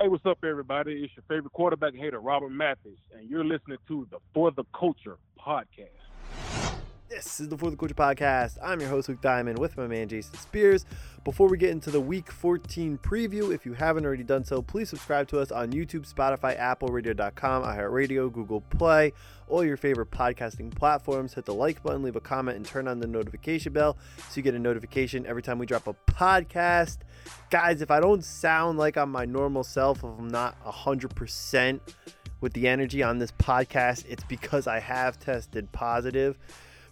Hey, what's up, everybody? It's your favorite quarterback hater, Robert Mathis, and you're listening to the For the Culture podcast. This is the For the Culture podcast. I'm your host, Luke Diamond, with my man, Jason Spears. Before we get into the Week 14 preview, if you haven't already done so, please subscribe to us on YouTube, Spotify, Apple, Radio.com, iHeartRadio, Google Play, all your favorite podcasting platforms. Hit the like button, leave a comment, and turn on the notification bell so you get a notification every time we drop a podcast. Guys, if I don't sound like I'm my normal self, if I'm not 100% with the energy on this podcast, it's because I have tested positive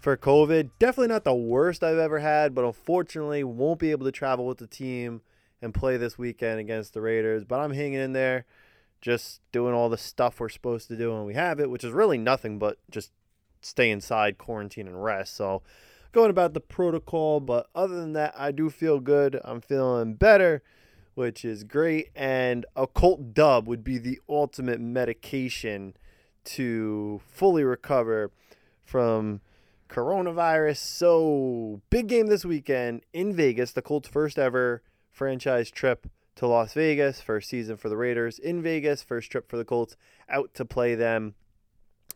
for COVID. Definitely not the worst I've ever had, but unfortunately won't be able to travel with the team and play this weekend against the Raiders. But I'm hanging in there, just doing all the stuff we're supposed to do when we have it, which is really nothing but just stay inside, quarantine, and rest. So going about the protocol, but other than that, I do feel good. I'm feeling better, which is great. And a Colt dub would be the ultimate medication to fully recover from coronavirus. So, big game this weekend in Vegas, the Colts' first ever franchise trip to Las Vegas, first season for the Raiders in Vegas, first trip for the Colts out to play them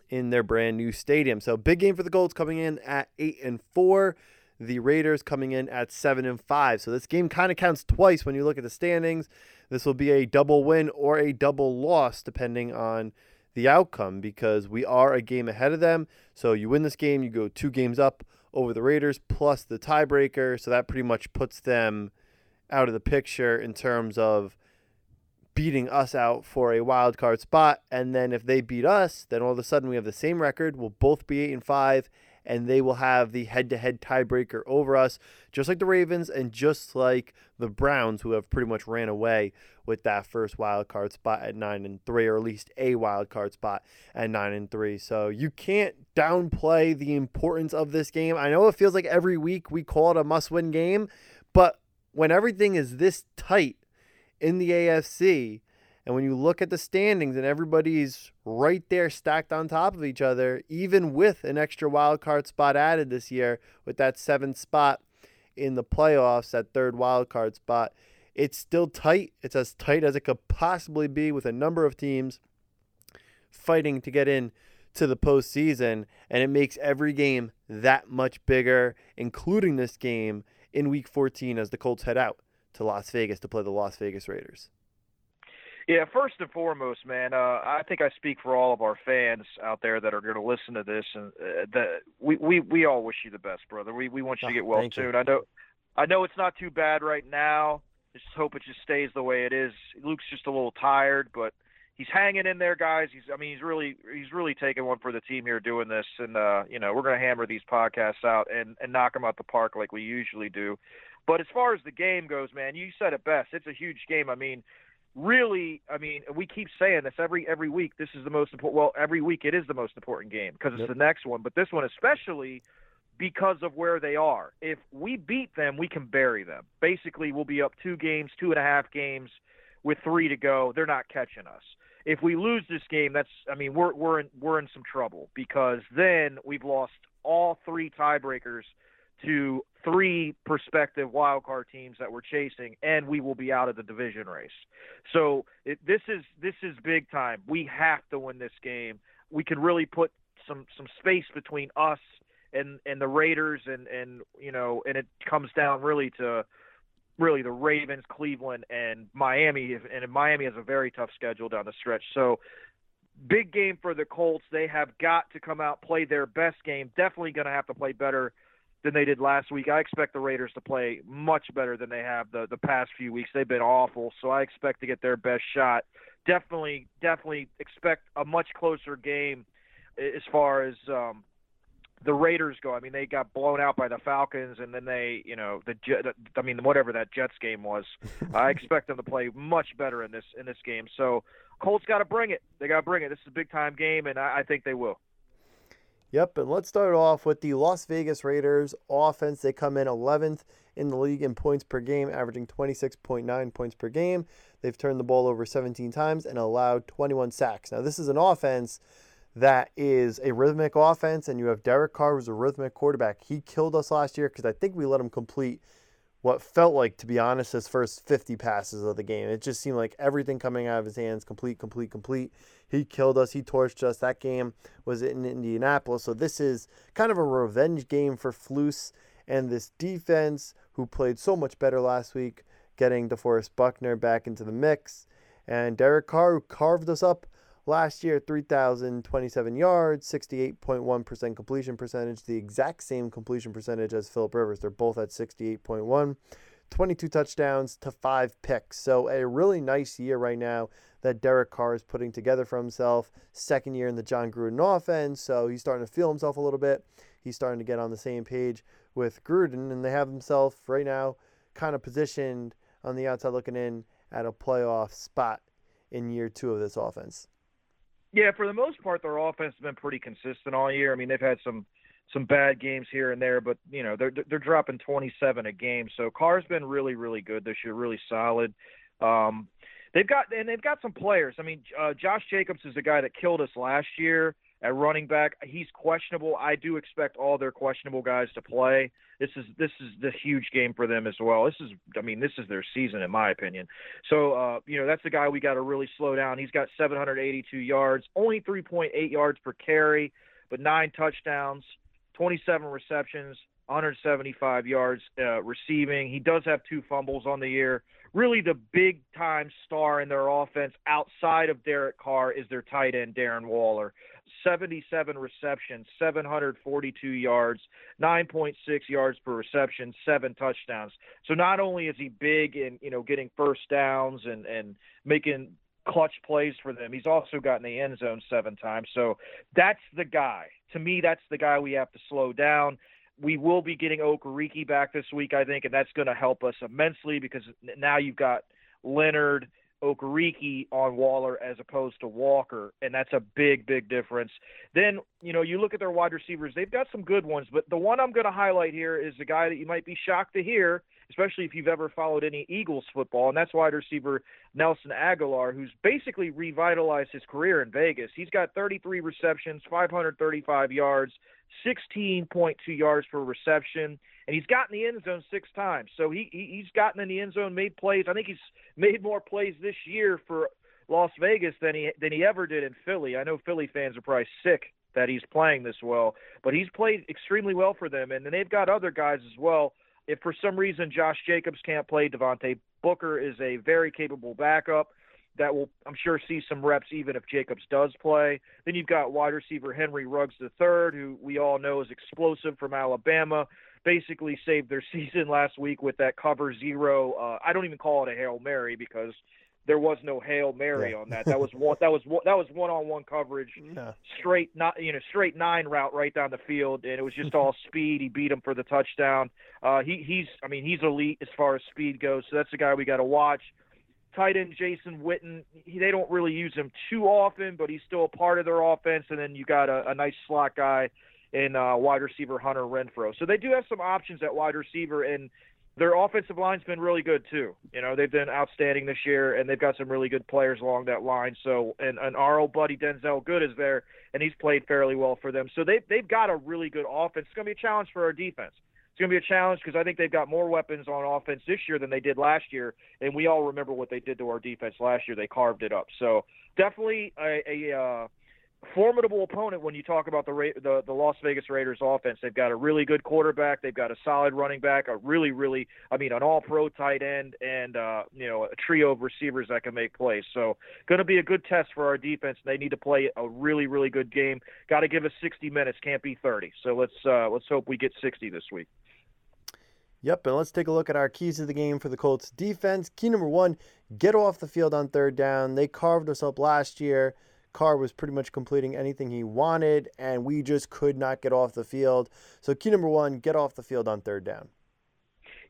in their brand new stadium. So, big game for the Colts coming in at 8 and 4. The Raiders coming in at 7 and 5. So, this game kind of counts twice when you look at the standings. This will be a double win or a double loss depending on the outcome because we are a game ahead of them. So you win this game, you go two games up over the Raiders plus the tiebreaker. So that pretty much puts them out of the picture in terms of beating us out for a wild card spot. And then if they beat us, then all of a sudden we have the same record. We'll both be eight and five, and they will have the head-to-head tiebreaker over us, just like the Ravens and just like the Browns, who have pretty much ran away with that first wild card spot at nine and three, or at least a wild card spot at nine and three. So you can't downplay the importance of this game. I know it feels like every week we call it a must-win game, but when everything is this tight in the AFC, and when you look at the standings and everybody's right there stacked on top of each other, even with an extra wild card spot added this year with that seventh spot in the playoffs, that third wild card spot, it's still tight. It's as tight as it could possibly be with a number of teams fighting to get in to the postseason, and it makes every game that much bigger, including this game in Week 14 as the Colts head out to Las Vegas to play the Las Vegas Raiders. Yeah, first and foremost, man, uh, I think I speak for all of our fans out there that are going to listen to this, and uh, that we, we we all wish you the best, brother. We we want you to get well soon. You. I know, I know it's not too bad right now. Just hope it just stays the way it is. Luke's just a little tired, but he's hanging in there, guys. He's I mean he's really he's really taking one for the team here doing this, and uh, you know we're going to hammer these podcasts out and and knock them out the park like we usually do. But as far as the game goes, man, you said it best. It's a huge game. I mean really, I mean, we keep saying this every every week. This is the most important. Well, every week it is the most important game because it's yep. the next one. But this one especially because of where they are. If we beat them, we can bury them. Basically, we'll be up two games, two and a half games, with three to go. They're not catching us. If we lose this game, that's I mean we're we're in we're in some trouble because then we've lost all three tiebreakers to three prospective wildcard teams that we're chasing, and we will be out of the division race. So it, this is this is big time. We have to win this game. We can really put some some space between us and and the Raiders, and and you know, and it comes down really to really the Ravens, Cleveland, and Miami. And Miami has a very tough schedule down the stretch. So big game for the Colts. They have got to come out play their best game. Definitely going to have to play better than they did last week. I expect the Raiders to play much better than they have the the past few weeks. They've been awful, so I expect to get their best shot. Definitely, definitely expect a much closer game as far as um, the Raiders go. I mean, they got blown out by the Falcons, and then they, you know, the I mean, whatever that Jets game was. I expect them to play much better in this in this game. So Colts got to bring it. They got to bring it. This is a big time game, and I, I think they will. Yep, and let's start off with the Las Vegas Raiders offense. They come in 11th in the league in points per game, averaging 26.9 points per game. They've turned the ball over 17 times and allowed 21 sacks. Now, this is an offense that is a rhythmic offense, and you have Derek Carr, who's a rhythmic quarterback. He killed us last year because I think we let him complete what felt like, to be honest, his first 50 passes of the game. It just seemed like everything coming out of his hands, complete, complete, complete. He killed us. He torched us. That game was in Indianapolis. So this is kind of a revenge game for Flus and this defense, who played so much better last week, getting DeForest Buckner back into the mix. And Derek Carr, who carved us up last year, 3,027 yards, 68.1% completion percentage, the exact same completion percentage as Philip Rivers. They're both at 68.1. 22 touchdowns to five picks. So a really nice year right now that Derek Carr is putting together for himself. Second year in the Jon Gruden offense, so he's starting to feel himself a little bit. He's starting to get on the same page with Gruden, and they have themselves right now kind of positioned on the outside looking in at a playoff spot in year two of this offense. Yeah, for the most part, their offense has been pretty consistent all year. I mean, they've had some some bad games here and there, but you know they're they're dropping 27 a game. So Carr's been really really good this year, really solid. Um, they've got and they've got some players. I mean, uh, Josh Jacobs is a guy that killed us last year at running back. He's questionable. I do expect all their questionable guys to play. This is this is the huge game for them as well. This is I mean this is their season in my opinion. So uh, you know that's the guy we got to really slow down. He's got 782 yards, only 3.8 yards per carry, but nine touchdowns, 27 receptions, 175 yards uh, receiving. He does have two fumbles on the year. Really, the big time star in their offense outside of Derek Carr is their tight end Darren Waller. 77 receptions, 742 yards, 9.6 yards per reception, seven touchdowns. So not only is he big in you know getting first downs and and making clutch plays for them, he's also gotten the end zone seven times. So that's the guy. To me, that's the guy we have to slow down. We will be getting Okereke back this week, I think, and that's going to help us immensely because now you've got Leonard Okereke on Waller as opposed to Walker, and that's a big, big difference. Then, you know, you look at their wide receivers, they've got some good ones, but the one I'm going to highlight here is the guy that you might be shocked to hear, especially if you've ever followed any Eagles football, and that's wide receiver Nelson Agholor, who's basically revitalized his career in Vegas. He's got 33 receptions, 535 yards, 16.2 yards per reception and he's gotten the end zone six times. So he, he he's gotten in the end zone, made plays. I think he's made more plays this year for Las Vegas than he than he ever did in Philly. I know Philly fans are probably sick that he's playing this well, but he's played extremely well for them, and then they've got other guys as well. If for some reason Josh Jacobs can't play, Devontae Booker is a very capable backup that will, I'm sure, see some reps even if Jacobs does play. Then you've got wide receiver Henry Ruggs III, who we all know is explosive from Alabama basically saved their season last week with that cover zero. Uh, I don't even call it a hail mary because there was no hail mary yeah. on that. That was one. That was one. that was one on one coverage, yeah. straight not you know straight nine route right down the field, and it was just all speed. He beat him for the touchdown. Uh, he he's I mean he's elite as far as speed goes. So that's the guy we got to watch. Tight end Jason Witten, he, they don't really use him too often, but he's still a part of their offense. And then you got a, a nice slot guy in uh, wide receiver Hunter Renfrow. So they do have some options at wide receiver, and their offensive line's been really good too. You know, they've been outstanding this year, and they've got some really good players along that line. So, and, and our old buddy Denzelle Good is there, and he's played fairly well for them. So they've they've got a really good offense. It's going to be a challenge for our defense. It's going to be a challenge because I think they've got more weapons on offense this year than they did last year, and we all remember what they did to our defense last year. They carved it up. So definitely a, a uh, formidable opponent when you talk about the, the the Las Vegas Raiders offense. They've got a really good quarterback. They've got a solid running back. A really, really, I mean, an All-Pro tight end, and uh, you know, a trio of receivers that can make plays. So, going to be a good test for our defense. They need to play a really, really good game. Got to give us 60 minutes. Can't be 30. So let's uh, let's hope we get 60 this week. Yep, and let's take a look at our keys to the game for the Colts defense. Key number one: get off the field on third down. They carved us up last year. Carr was pretty much completing anything he wanted, and we just could not get off the field. So, key number one get off the field on third down.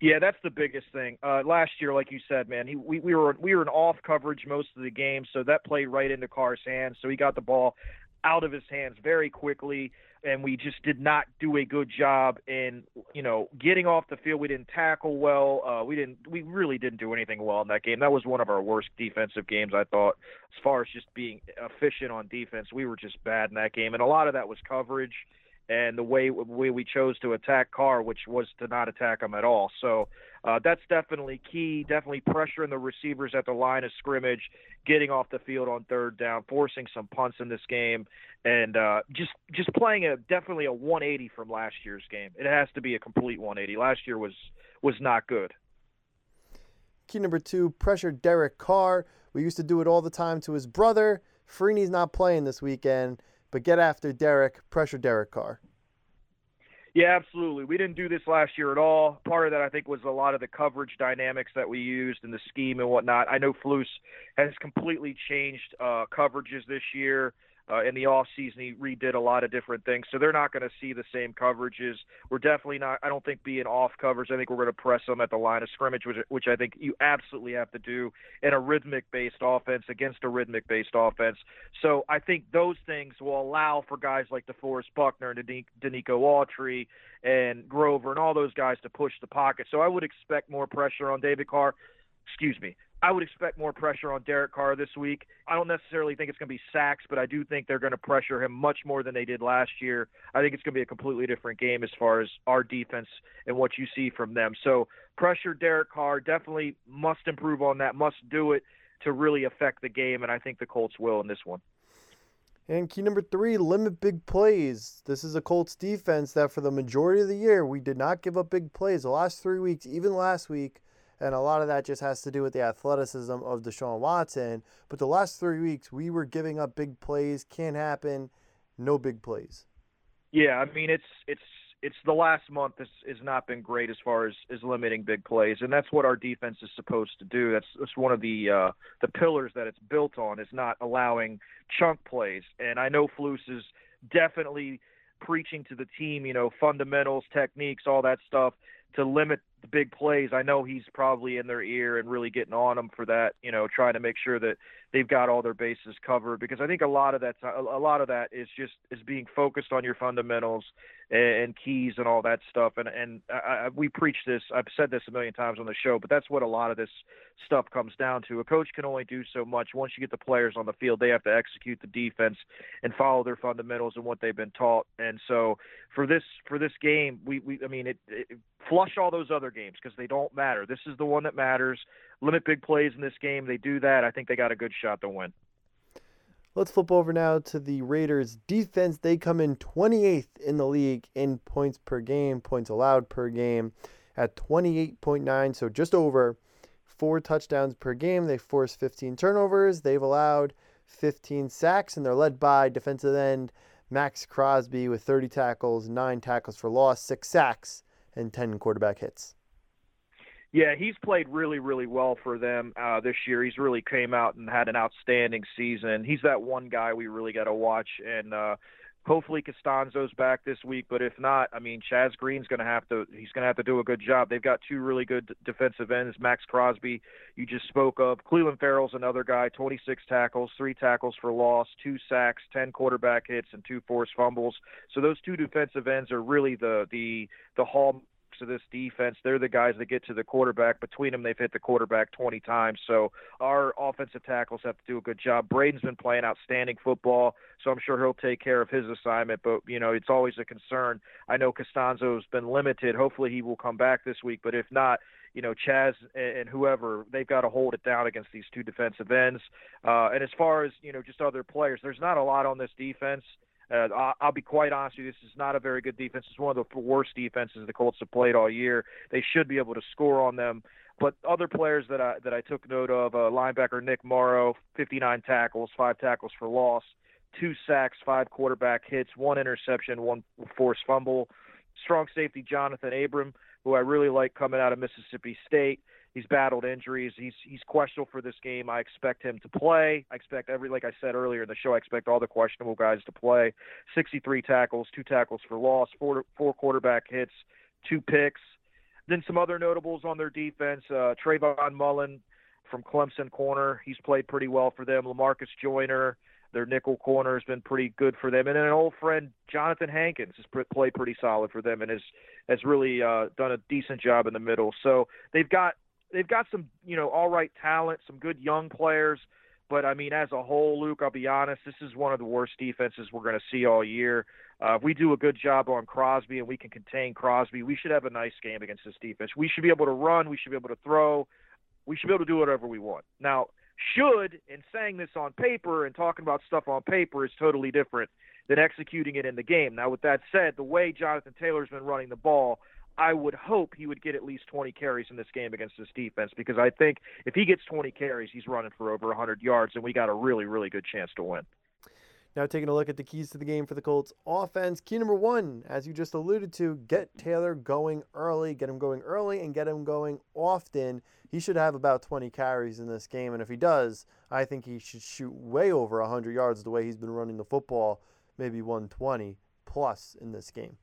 Yeah, that's the biggest thing. Uh, last year, like you said, man, he, we, we were we were in off coverage most of the game, so that played right into Carr's hands. So he got the ball out of his hands very quickly and we just did not do a good job in you know getting off the field. We didn't tackle well. Uh, we didn't. We really didn't do anything well in that game. That was one of our worst defensive games. I thought, as far as just being efficient on defense, we were just bad in that game, and a lot of that was coverage. And the way we chose to attack Carr, which was to not attack him at all. So uh, that's definitely key. Definitely pressuring the receivers at the line of scrimmage, getting off the field on third down, forcing some punts in this game, and uh, just just playing a definitely a 180 from last year's game. It has to be a complete 180. Last year was was not good. Key number two: pressure Derek Carr. We used to do it all the time to his brother. Freeney's not playing this weekend, but get after Derek, pressure Derek Carr. Yeah, absolutely. We didn't do this last year at all. Part of that, I think, was a lot of the coverage dynamics that we used and the scheme and whatnot. I know Flus has completely changed uh, coverages this year. Uh, in the off season, he redid a lot of different things, so they're not going to see the same coverages. We're definitely not. I don't think being off covers. I think we're going to press them at the line of scrimmage, which, which I think you absolutely have to do in a rhythmic based offense against a rhythmic based offense. So I think those things will allow for guys like DeForest Buckner and Denico Autry and Grover and all those guys to push the pocket. So I would expect more pressure on David Carr. Excuse me. I would expect more pressure on Derek Carr this week. I don't necessarily think it's going to be sacks, but I do think they're going to pressure him much more than they did last year. I think it's going to be a completely different game as far as our defense and what you see from them. So pressure Derek Carr definitely must improve on that, must do it to really affect the game, and I think the Colts will in this one. And key number three, limit big plays. This is a Colts defense that for the majority of the year, we did not give up big plays. The last three weeks, even last week, and a lot of that just has to do with the athleticism of Deshaun Watson. But the last three weeks, we were giving up big plays. Can't happen. No big plays. Yeah, I mean it's it's it's the last month has, has not been great as far as, as limiting big plays, and that's what our defense is supposed to do. That's that's one of the uh, the pillars that it's built on is not allowing chunk plays. And I know Flus is definitely preaching to the team, you know, fundamentals, techniques, all that stuff to limit the big plays. I know he's probably in their ear and really getting on them for that, you know, trying to make sure that they've got all their bases covered because I think a lot of that a lot of that is just is being focused on your fundamentals and, keys and all that stuff. And and I, we preach this. I've said this a million times on the show, but that's what a lot of this stuff comes down to. A coach can only do so much. Once you get the players on the field, they have to execute the defense and follow their fundamentals and what they've been taught. And so for this for this game, we, we I mean it, it flush all those other games because they don't matter. This is the one that matters. Limit big plays in this game. They do that. I think they got a good shot to win. Let's flip over now to the Raiders defense. They come in 28th in the league in points per game, points allowed per game at 28.9, so just over four touchdowns per game. They force 15 turnovers. They've allowed 15 sacks, and they're led by defensive end Maxx Crosby with 30 tackles, nine tackles for loss, six sacks, and 10 quarterback hits. Yeah, he's played really, really well for them uh, this year. He's really came out and had an outstanding season. He's that one guy we really got to watch, and uh, hopefully Castonzo's back this week. But if not, I mean, Chaz Green's going to have to. He's going to have to do a good job. They've got two really good defensive ends. Maxx Crosby, you just spoke of. Clelin Ferrell's another guy. 26 tackles, three tackles for loss, two sacks, 10 quarterback hits, and two forced fumbles. So those two defensive ends are really the the the hall of this defense. They're the guys that get to the quarterback. Between them, they've hit the quarterback 20 times. So our offensive tackles have to do a good job. Braden's been playing outstanding football, so I'm sure he'll take care of his assignment. But you know, it's always a concern. I know Castonzo's been limited. Hopefully, he will come back this week. But if not, you know, Chaz and whoever, they've got to hold it down against these two defensive ends. Uh, and as far as, you know, just other players, there's not a lot on this defense. Uh, I'll be quite honest with you, this is not a very good defense. It's one of the worst defenses the Colts have played all year. They should be able to score on them. But other players that I that I took note of, uh, linebacker Nick Morrow, 59 tackles, five tackles for loss, two sacks, five quarterback hits, one interception, one forced fumble. Strong safety Johnathan Abram, who I really like coming out of Mississippi State. He's battled injuries. He's he's questionable for this game. I expect him to play. I expect every like I said earlier in the show. I expect all the questionable guys to play. 63 tackles, two tackles for loss, four four quarterback hits, two picks. Then some other notables on their defense. Uh, Trayvon Mullen from Clemson corner. He's played pretty well for them. Lamarcus Joyner, their nickel corner, has been pretty good for them. And then an old friend, Johnathan Hankins, has played pretty solid for them and has has really uh, done a decent job in the middle. So they've got they've got some you know all right talent, some good young players, But I mean, as a whole, Luke, I'll be honest, this is one of the worst defenses we're going to see all year. Uh, if we do a good job on Crosby and we can contain Crosby, we should have a nice game against this defense. We should be able to run. We should be able to throw. We should be able to do whatever we want. Now, should in saying this on paper and talking about stuff on paper is totally different than executing it in the game. Now, with that said, the way Jonathan Taylor's been running the ball, I would hope he would get at least 20 carries in this game against this defense because I think if he gets 20 carries, he's running for over 100 yards, and we got a really, really good chance to win. Now, taking a look at the keys to the game for the Colts offense. Key number one, as you just alluded to, get Taylor going early, get him going early, and get him going often. He should have about 20 carries in this game, and if he does, I think he should shoot way over 100 yards the way he's been running the football, maybe 120 plus in this game.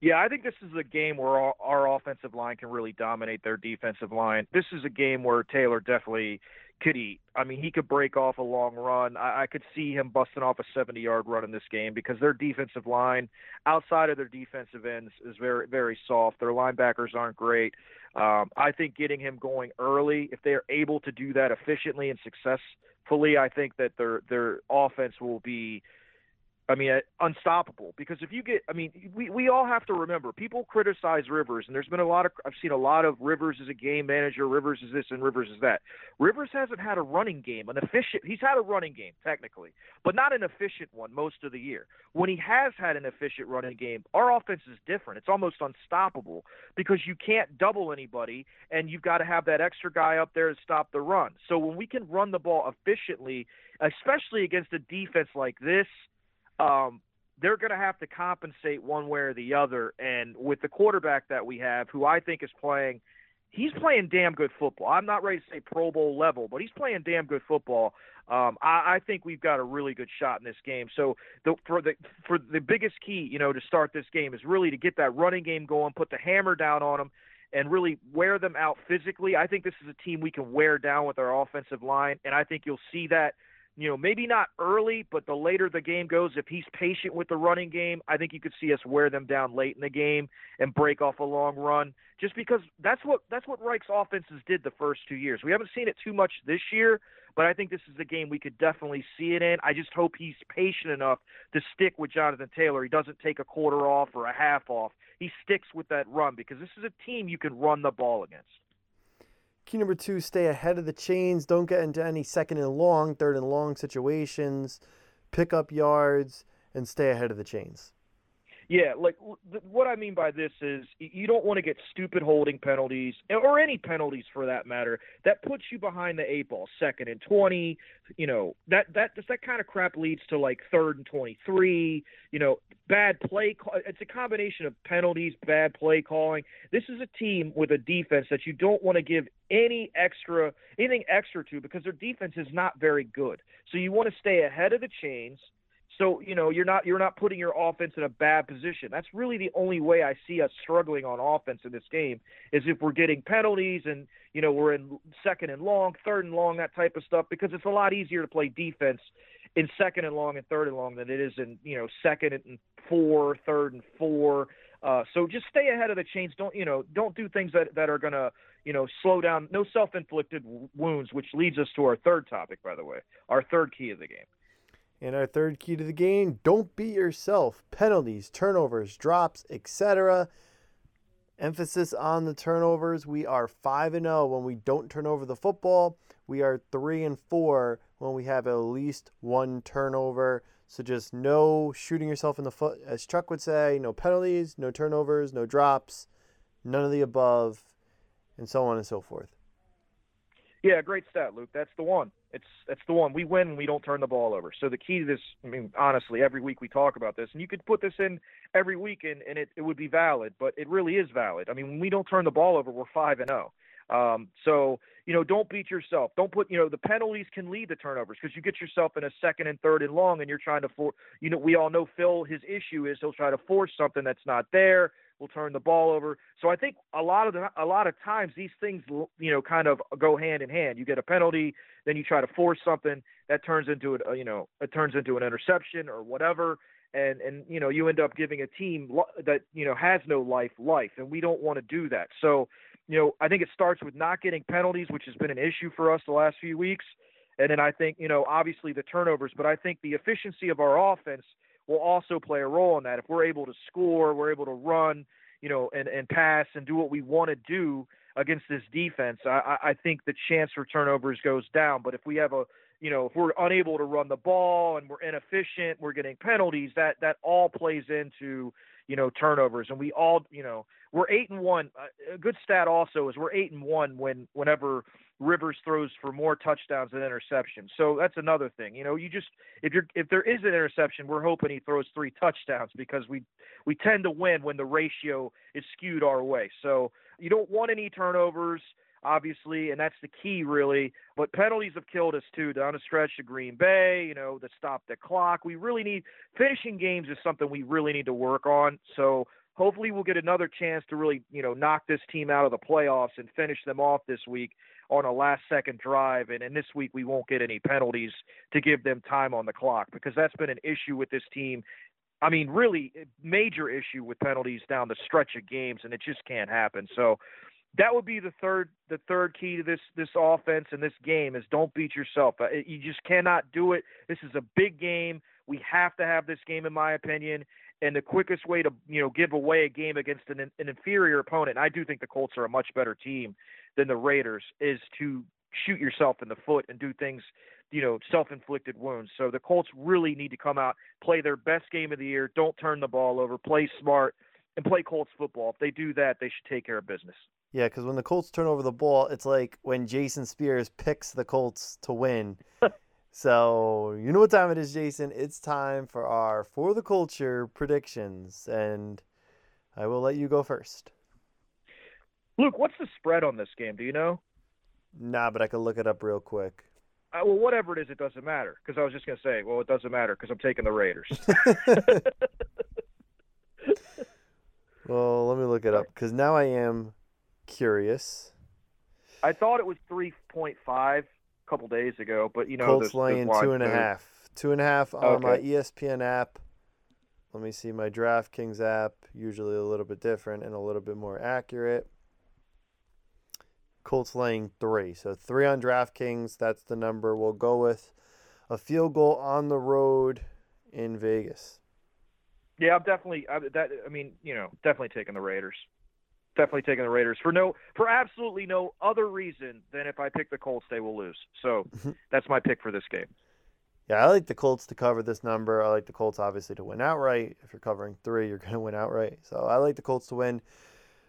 Yeah, I think this is a game where our, our offensive line can really dominate their defensive line. This is a game where Taylor definitely could eat. I mean, he could break off a long run. I, I could see him busting off a 70 yard run in this game because their defensive line, outside of their defensive ends, is very, very soft. Their linebackers aren't great. Um, I think getting him going early, if they're able to do that efficiently and successfully, I think that their their offense will be I mean, uh, unstoppable. Because if you get, I mean, we we all have to remember. People criticize Rivers, and there's been a lot of. I've seen a lot of Rivers as a game manager. Rivers is this and Rivers is that. Rivers hasn't had a running game, an efficient. He's had a running game technically, but not an efficient one most of the year. When he has had an efficient running game, our offense is different. It's almost unstoppable because you can't double anybody, and you've got to have that extra guy up there to stop the run. So when we can run the ball efficiently, especially against a defense like this um, they're going to have to compensate one way or the other. And with the quarterback that we have, who I think is playing, he's playing damn good football. I'm not ready to say Pro Bowl level, but he's playing damn good football. Um, I, I think we've got a really good shot in this game. So the, for the for the biggest key, you know, to start this game is really to get that running game going, put the hammer down on them, and really wear them out physically. I think this is a team we can wear down with our offensive line, and I think you'll see that you know, maybe not early, but the later the game goes, if he's patient with the running game, I think you could see us wear them down late in the game and break off a long run. Just because that's what that's what Reich's offenses did the first two years. We haven't seen it too much this year, but I think this is a game we could definitely see it in. I just hope he's patient enough to stick with Jonathan Taylor. He doesn't take a quarter off or a half off. He sticks with that run because this is a team you can run the ball against. Key number two, stay ahead of the chains. Don't get into any second and long, third and long situations. Pick up yards and stay ahead of the chains. Yeah, like what I mean by this is you don't want to get stupid holding penalties or any penalties for that matter that puts you behind the eight ball, second and twenty. You know that that just that kind of crap leads to like third and twenty three. You know, bad play. It's a combination of penalties, bad play calling. This is a team with a defense that you don't want to give any extra anything extra to because their defense is not very good. So you want to stay ahead of the chains so you know you're not you're not putting your offense in a bad position. That's really the only way I see us struggling on offense in this game is if we're getting penalties and you know we're in second and long, third and long, that type of stuff because it's a lot easier to play defense in second and long and third and long than it is in you know second and four, third and four. Uh, so just stay ahead of the chains. Don't you know? Don't do things that that are gonna you know slow down. No self-inflicted wounds, which leads us to our third topic, by the way, our third key of the game. And our third key to the game don't beat yourself. Penalties, turnovers, drops, etc. Emphasis on the turnovers. We are 5 and 0 when we don't turn over the football. We are 3 and 4 when we have at least one turnover. So just no shooting yourself in the foot, as Chuck would say, no penalties, no turnovers, no drops, none of the above, and so on and so forth. Yeah, great stat, Luke. That's the one. It's that's the one. We win when we don't turn the ball over. So the key to this, I mean, honestly, every week we talk about this, and you could put this in every week, and, and it, it would be valid. But it really is valid. I mean, when we don't turn the ball over, we're five and zero. Oh. Um, so you know, don't beat yourself. Don't put you know the penalties can lead to turnovers because you get yourself in a second and third and long, and you're trying to for you know we all know Phil his issue is he'll try to force something that's not there will turn the ball over. So I think a lot of the, a lot of times these things you know kind of go hand in hand. You get a penalty, then you try to force something that turns into it uh, you know it turns into an interception or whatever. And and you know you end up giving a team that you know has no life life, and we don't want to do that. So you know I think it starts with not getting penalties, which has been an issue for us the last few weeks. And then I think, you know, obviously the turnovers, but I think the efficiency of our offense will also play a role in that. If we're able to score, we're able to run, you know, and, and pass and do what we want to do against this defense, I, I think the chance for turnovers goes down. But if we have a, you know, if we're unable to run the ball and we're inefficient, we're getting penalties, that that all plays into, you know, turnovers. And we all, you know, we're eight and one. A good stat also is we're eight and one when whenever Rivers throws for more touchdowns than interceptions. So that's another thing. You know, you just if you're if there is an interception, we're hoping he throws three touchdowns because we we tend to win when the ratio is skewed our way. So you don't want any turnovers, obviously, and that's the key really. But penalties have killed us too. Down the stretch to Green Bay, you know, the stop the clock. We really need finishing games is something we really need to work on. So hopefully we'll get another chance to really, you know, knock this team out of the playoffs and finish them off this week on a last second drive. And, and this week we won't get any penalties to give them time on the clock because that's been an issue with this team. I mean, really a major issue with penalties down the stretch of games, and it just can't happen. So that would be the third the third key to this this offense and this game is don't beat yourself. Uh, you just cannot do it. This is a big game. We have to have this game, in my opinion. And the quickest way to you know give away a game against an, an inferior opponent, I do think the Colts are a much better team than the Raiders is to shoot yourself in the foot and do things, you know, self-inflicted wounds. So the Colts really need to come out, play their best game of the year, don't turn the ball over, play smart, and play Colts football. If they do that, they should take care of business. Yeah, because when the Colts turn over the ball, it's like when Jason Spears picks the Colts to win. so you know what time it is, Jason. It's time for our for the culture predictions, and I will let you go first. Luke, what's the spread on this game? Do you know? Nah, but I can look it up real quick. Uh, well, whatever it is, it doesn't matter. Because I was just gonna say, well, it doesn't matter because I'm taking the Raiders. well, let me look it up because now I am curious. I thought it was three point five a couple days ago, but you know, Colts laying two and a half. Two and a half on okay. my ESPN app. Let me see my DraftKings app. Usually a little bit different and a little bit more accurate. Colts laying three. So three on DraftKings. That's the number we'll go with. A field goal on the road in Vegas. Yeah, I'm definitely. I, that I mean, you know, definitely taking the Raiders. Definitely taking the Raiders for no, for absolutely no other reason than if I pick the Colts, they will lose. So mm-hmm. that's my pick for this game. Yeah, I like the Colts to cover this number. I like the Colts obviously to win outright. If you're covering three, you're going to win outright. So I like the Colts to win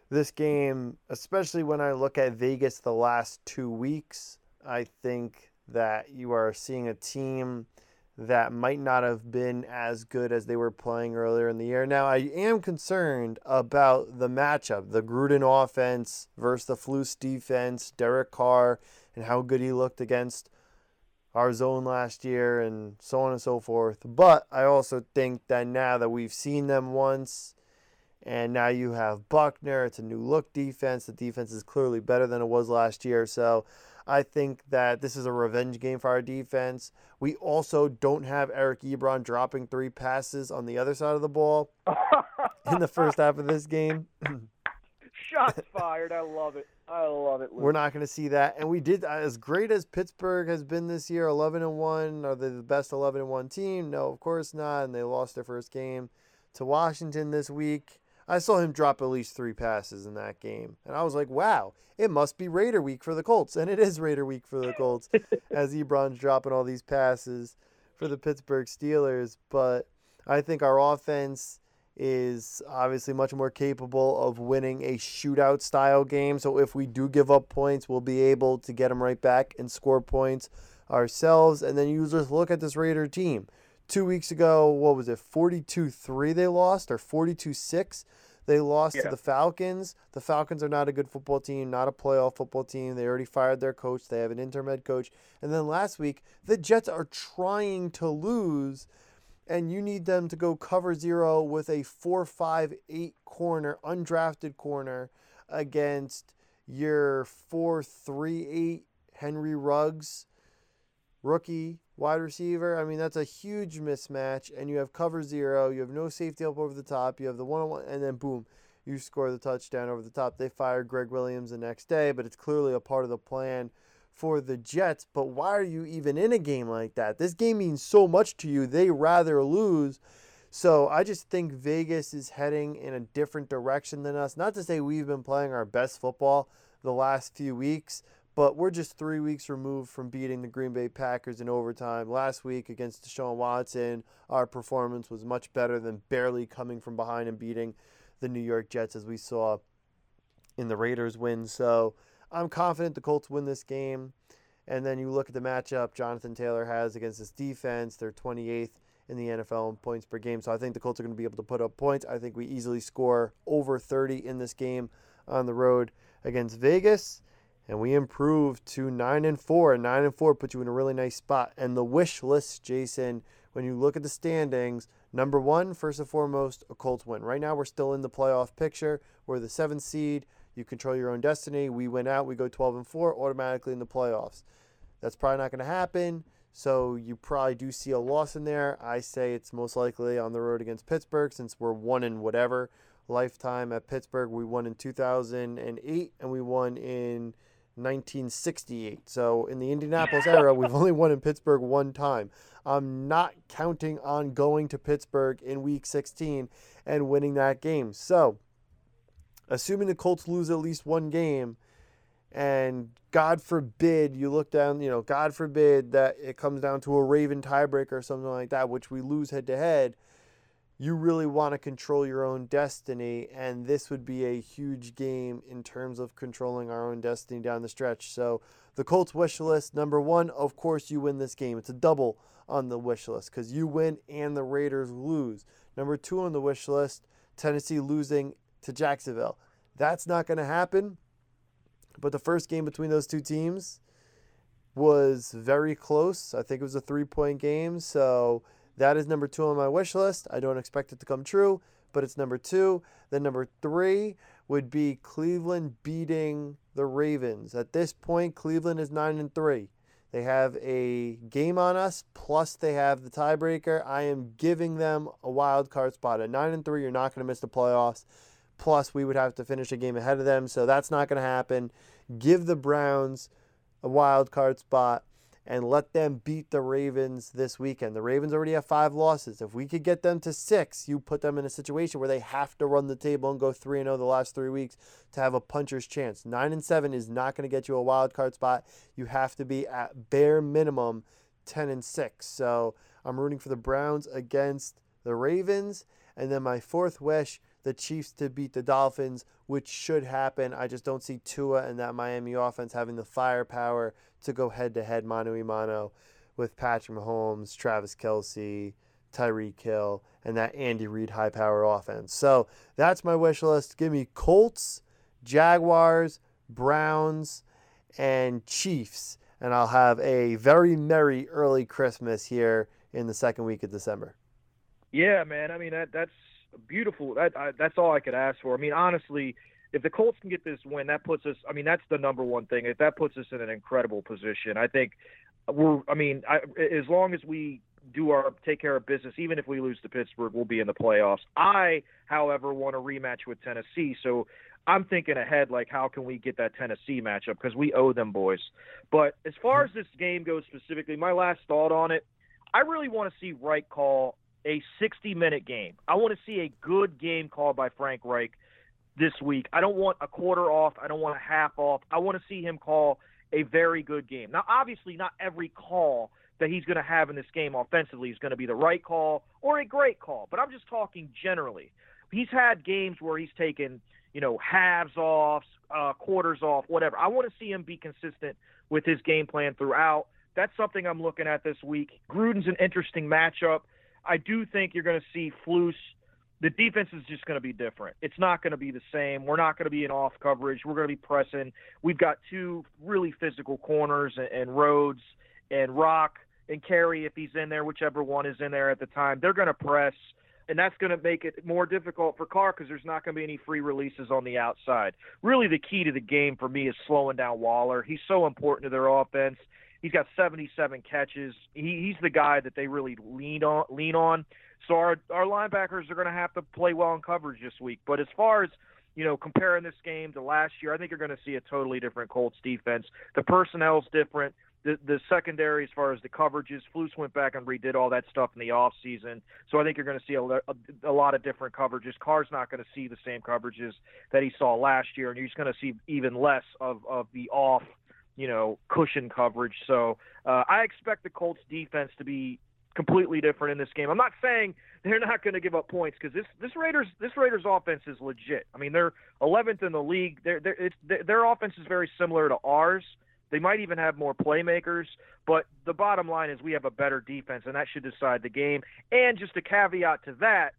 this game, especially when I look at Vegas the last two weeks, I think that you are seeing a team that might not have been as good as they were playing earlier in the year. Now, I am concerned about the matchup, the Gruden offense versus the Flus defense, Derek Carr, and how good he looked against our zone last year, and so on and so forth. But I also think that now that we've seen them once, and now you have Buckner. It's a new look defense. The defense is clearly better than it was last year. So I think that this is a revenge game for our defense. We also don't have Eric Ebron dropping three passes on the other side of the ball in the first half of this game. Shots fired. I love it. I love it. Luke. We're not going to see that. And we did as great as Pittsburgh has been this year, 11 and 1. Are they the best 11 and 1 team? No, of course not. And they lost their first game to Washington this week. I saw him drop at least three passes in that game. And I was like, wow, it must be Raider week for the Colts. And it is Raider week for the Colts as Ebron's dropping all these passes for the Pittsburgh Steelers. But I think our offense is obviously much more capable of winning a shootout style game. So if we do give up points, we'll be able to get them right back and score points ourselves. And then you just look at this Raider team two weeks ago, what was it, 42 3 they lost or 42 6? They lost yeah. to the Falcons. The Falcons are not a good football team, not a playoff football team. They already fired their coach. They have an interim head coach. And then last week, the Jets are trying to lose, and you need them to go cover zero with a 4 5 8 corner, undrafted corner, against your 4 3 8 Henry Ruggs rookie wide receiver. I mean, that's a huge mismatch. And you have cover zero. You have no safety up over the top. You have the one on one, and then boom, you score the touchdown over the top. They fired Gregg Williams the next day, but it's clearly a part of the plan for the Jets, but why are you even in a game like that? This game means so much to you. They rather lose. So I just think Vegas is heading in a different direction than us. Not to say we've been playing our best football the last few weeks, but we're just three weeks removed from beating the Green Bay Packers in overtime. Last week against Deshaun Watson, our performance was much better than barely coming from behind and beating the New York Jets as we saw in the Raiders win. So I'm confident the Colts win this game. And then you look at the matchup Jonathan Taylor has against this defense. They're 28th in the NFL in points per game. So I think the Colts are going to be able to put up points. I think we easily score over 30 in this game on the road against Vegas. And we improved to 9 and 4. 9 and 4 puts you in a really nice spot. And the wish list, Jason, when you look at the standings, number one, first and foremost, a Colts win. Right now, we're still in the playoff picture. We're the seventh seed. You control your own destiny. We win out. We go 12 and 4 automatically in the playoffs. That's probably not going to happen. So you probably do see a loss in there. I say it's most likely on the road against Pittsburgh since we're one in whatever lifetime at Pittsburgh. We won in 2008 and we won in 1968. So in the Indianapolis era, we've only won in Pittsburgh one time. I'm not counting on going to Pittsburgh in week 16 and winning that game. So assuming the Colts lose at least one game, and God forbid you look down, you know, God forbid that it comes down to a Raven tiebreaker or something like that, which we lose head to head, you really want to control your own destiny. And this would be a huge game in terms of controlling our own destiny down the stretch. So, the Colts wish list number one, of course, you win this game. It's a double on the wish list because you win and the Raiders lose. Number two on the wish list, Tennessee losing to Jacksonville. That's not going to happen. But the first game between those two teams was very close. I think it was a three point game. So that is number two on my wish list. I don't expect it to come true, but it's number two. Then number three would be Cleveland beating the Ravens. At this point, Cleveland is nine and three. They have a game on us, plus they have the tiebreaker. I am giving them a wild card spot. At nine and three, you're not going to miss the playoffs. Plus, we would have to finish a game ahead of them, so that's not going to happen. Give the Browns a wild card spot and let them beat the Ravens this weekend. The Ravens already have five losses. If we could get them to six, you put them in a situation where they have to run the table and go 3 and 0 the last three weeks to have a puncher's chance. 9 and 7 is not going to get you a wild card spot. You have to be at bare minimum 10 and 6. So I'm rooting for the Browns against the Ravens. And then my fourth wish the Chiefs to beat the Dolphins, which should happen. I just don't see Tua and that Miami offense having the firepower to go head to head, mano a mano, with Patrick Mahomes, Travis Kelce, Tyreek Hill, and that Andy Reid high power offense. So that's my wish list. Give me Colts, Jaguars, Browns, and Chiefs. And I'll have a very merry early Christmas here in the second week of December. Yeah, man. I mean that that's beautiful. That I, that's all I could ask for. I mean, honestly, if the Colts can get this win, that puts us. I mean, that's the number one thing. If that puts us in an incredible position, I think we're. I mean, I, as long as we do our take care of business, even if we lose to Pittsburgh, we'll be in the playoffs. I, however, want a rematch with Tennessee, so I'm thinking ahead, like how can we get that Tennessee matchup because we owe them boys. But as far as this game goes specifically, my last thought on it, I really want to see Reich call a 60 minute game. I want to see a good game called by Frank Reich this week. I don't want a quarter off. I don't want a half off. I want to see him call a very good game. Now, obviously, not every call that he's going to have in this game offensively is going to be the right call or a great call, but I'm just talking generally. He's had games where he's taken, you know, halves off, uh, quarters off, whatever. I want to see him be consistent with his game plan throughout. That's something I'm looking at this week. Gruden's an interesting matchup. I do think you're going to see Flus. The defense is just going to be different. It's not going to be the same. We're not going to be in off coverage. We're going to be pressing. We've got two really physical corners and, and Rhodes and Rock and Carey if he's in there, whichever one is in there at the time. They're going to press, and that's going to make it more difficult for Carr because there's not going to be any free releases on the outside. Really, the key to the game for me is slowing down Waller. He's so important to their offense. He's got 77 catches. He, he's the guy that they really lean on. Lean on. So our our linebackers are going to have to play well in coverage this week. But as far as you know, comparing this game to last year, I think you're going to see a totally different Colts defense. The personnel's different. The, the secondary, as far as the coverages, Flus went back and redid all that stuff in the off season. So I think you're going to see a, a, a lot of different coverages. Carr's not going to see the same coverages that he saw last year, and you're just going to see even less of, of the off, you know, cushion coverage. So uh, I expect the Colts defense to be completely different in this game. I'm not saying they're not going to give up points because this this Raiders this Raiders offense is legit. I mean, they're 11th in the league. They're, they're, it's, their offense is very similar to ours. They might even have more playmakers, but the bottom line is we have a better defense, and that should decide the game. And just a caveat to that,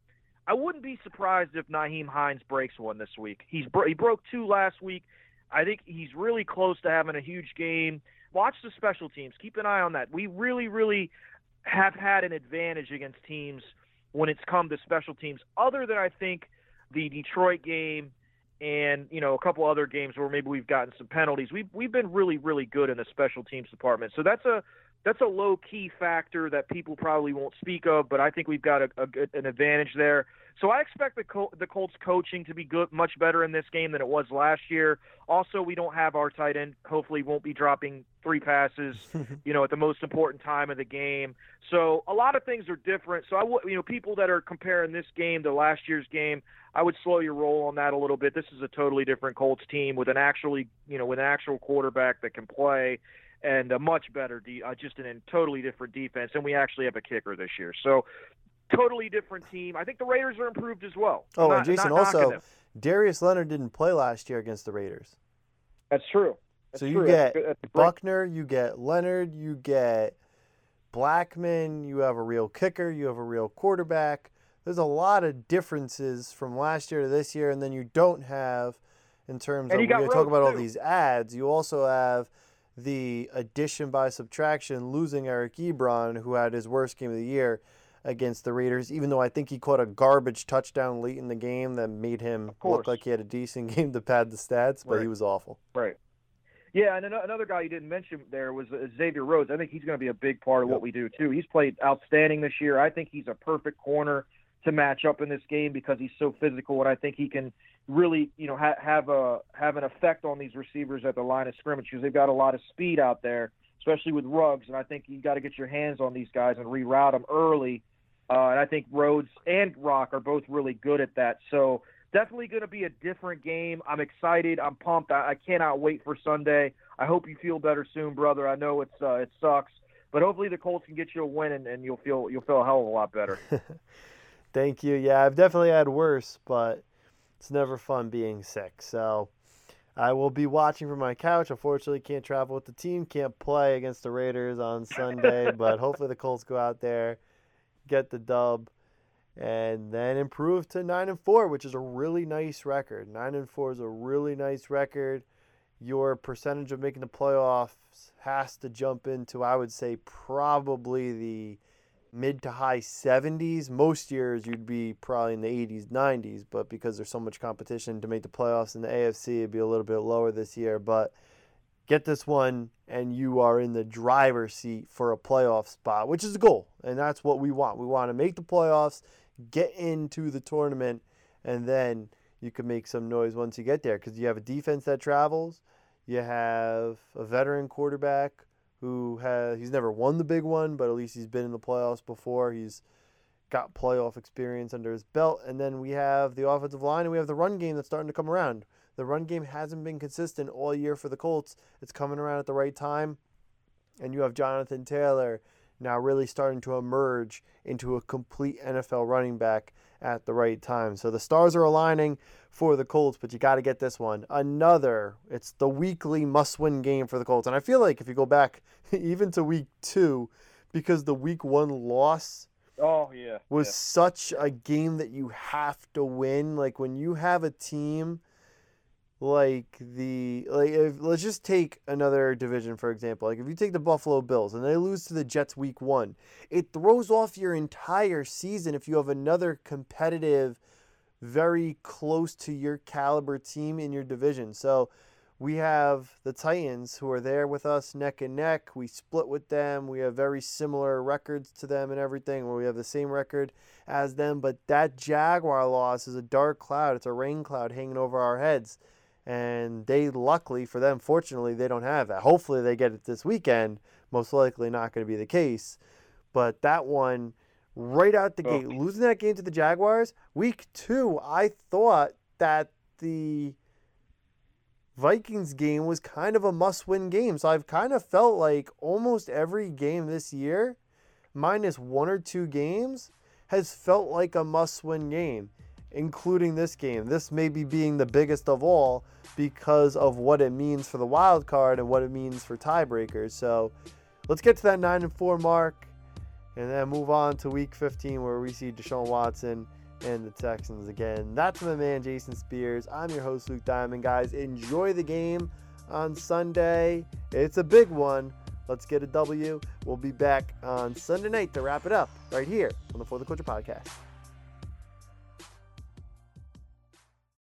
I wouldn't be surprised if Nyheim Hines breaks one this week. He's he broke two last week. I think he's really close to having a huge game. Watch the special teams. Keep an eye on that. We really, really have had an advantage against teams when it's come to special teams, other than I think the Detroit game and you know a couple other games where maybe we've gotten some penalties. We've we've been really really good in the special teams department. So that's a that's a low key factor that people probably won't speak of, but I think we've got a, a an advantage there. So I expect the Col- the Colts coaching to be good, much better in this game than it was last year. Also, we don't have our tight end. Hopefully, won't be dropping three passes, you know, at the most important time of the game. So a lot of things are different. So I would, you know, people that are comparing this game to last year's game, I would slow your roll on that a little bit. This is a totally different Colts team with an actually, you know, with an actual quarterback that can play and a much better, de- uh, just an, a totally different defense. And we actually have a kicker this year. So totally different team. I think the Raiders are improved as well. Oh, not, and Jason, also, Darius Leonard didn't play last year against the Raiders. That's true. That's so you true. get that's that's Buckner, you get Leonard, you get Blackmon, you have a real kicker, you have a real quarterback. There's a lot of differences from last year to this year, and then you don't have, in terms and of when you talk about too. all these ads, you also have the addition by subtraction, losing Eric Ebron, who had his worst game of the year against the Raiders, even though I think he caught a garbage touchdown late in the game that made him look like he had a decent game to pad the stats, but right. he was awful. Right. Yeah, and another guy you didn't mention there was uh, Xavier Rhodes. I think he's going to be a big part of yep. what we do too. He's played outstanding this year. I think he's a perfect corner to match up in this game because he's so physical, and I think he can really, you know, ha- have a have an effect on these receivers at the line of scrimmage because they've got a lot of speed out there, especially with Ruggs. And I think you got to get your hands on these guys and reroute them early. Uh, and I think Rhodes and Rock are both really good at that. So definitely going to be a different game. I'm excited. I'm pumped. I, I cannot wait for Sunday. I hope you feel better soon, brother. I know it's uh, it sucks, but hopefully the Colts can get you a win and, and you'll feel you'll feel a hell of a lot better. Thank you. Yeah, I've definitely had worse, but it's never fun being sick. So I will be watching from my couch. Unfortunately, can't travel with the team, can't play against the Raiders on Sunday, but hopefully the Colts go out there, get the dub and then improve to nine and four, which is a really nice record. Nine and four is a really nice record. Your percentage of making the playoffs has to jump into, I would say, probably the mid to high 70s. Most years you'd be probably in the 80s, 90s, but because there's so much competition to make the playoffs in the AFC, it'd be a little bit lower this year. But get this one, and you are in the driver's seat for a playoff spot, which is the goal. And that's what we want. We want to make the playoffs get into the tournament, and then you can make some noise once you get there because you have a defense that travels. You have a veteran quarterback who has he's never won the big one, but at least he's been in the playoffs before. He's got playoff experience under his belt, and then we have the offensive line and we have the run game that's starting to come around. The run game hasn't been consistent all year for the Colts. It's coming around at the right time, and you have Jonathan Taylor now really starting to emerge into a complete NFL running back at the right time. So the stars are aligning for the Colts, but you got to get this one. Another, it's the weekly must win game for the Colts. And I feel like if you go back even to week two, because the week one loss oh yeah was yeah. such a game that you have to win like when you have a team like the like if, let's just take another division for example like if you take the buffalo bills and they lose to the jets week one it throws off your entire season if you have another competitive very close to your caliber team in your division so we have the Titans who are there with us neck and neck. We split with them. We have very similar records to them and everything, where we have the same record as them. But that Jaguar loss is a dark cloud. It's a rain cloud hanging over our heads. And they, luckily for them, fortunately, they don't have that. Hopefully, they get it this weekend. Most likely not going to be the case. But that one, right out the oh. gate, losing that game to the Jaguars, week two, I thought that the Vikings game was kind of a must win game. So I've kind of felt like almost every game this year, minus one or two games, has felt like a must win game, including this game. This maybe being the biggest of all because of what it means for the wild card and what it means for tiebreakers. So let's get to that 9 and 4 mark and then move on to week 15 where we see Deshaun Watson and the Texans again. That's my man, Jason Spears. I'm your host, Luke Diamond. Guys, enjoy the game on Sunday. It's a big one. Let's get a W. We'll be back on Sunday night to wrap it up right here on the For the Culture podcast.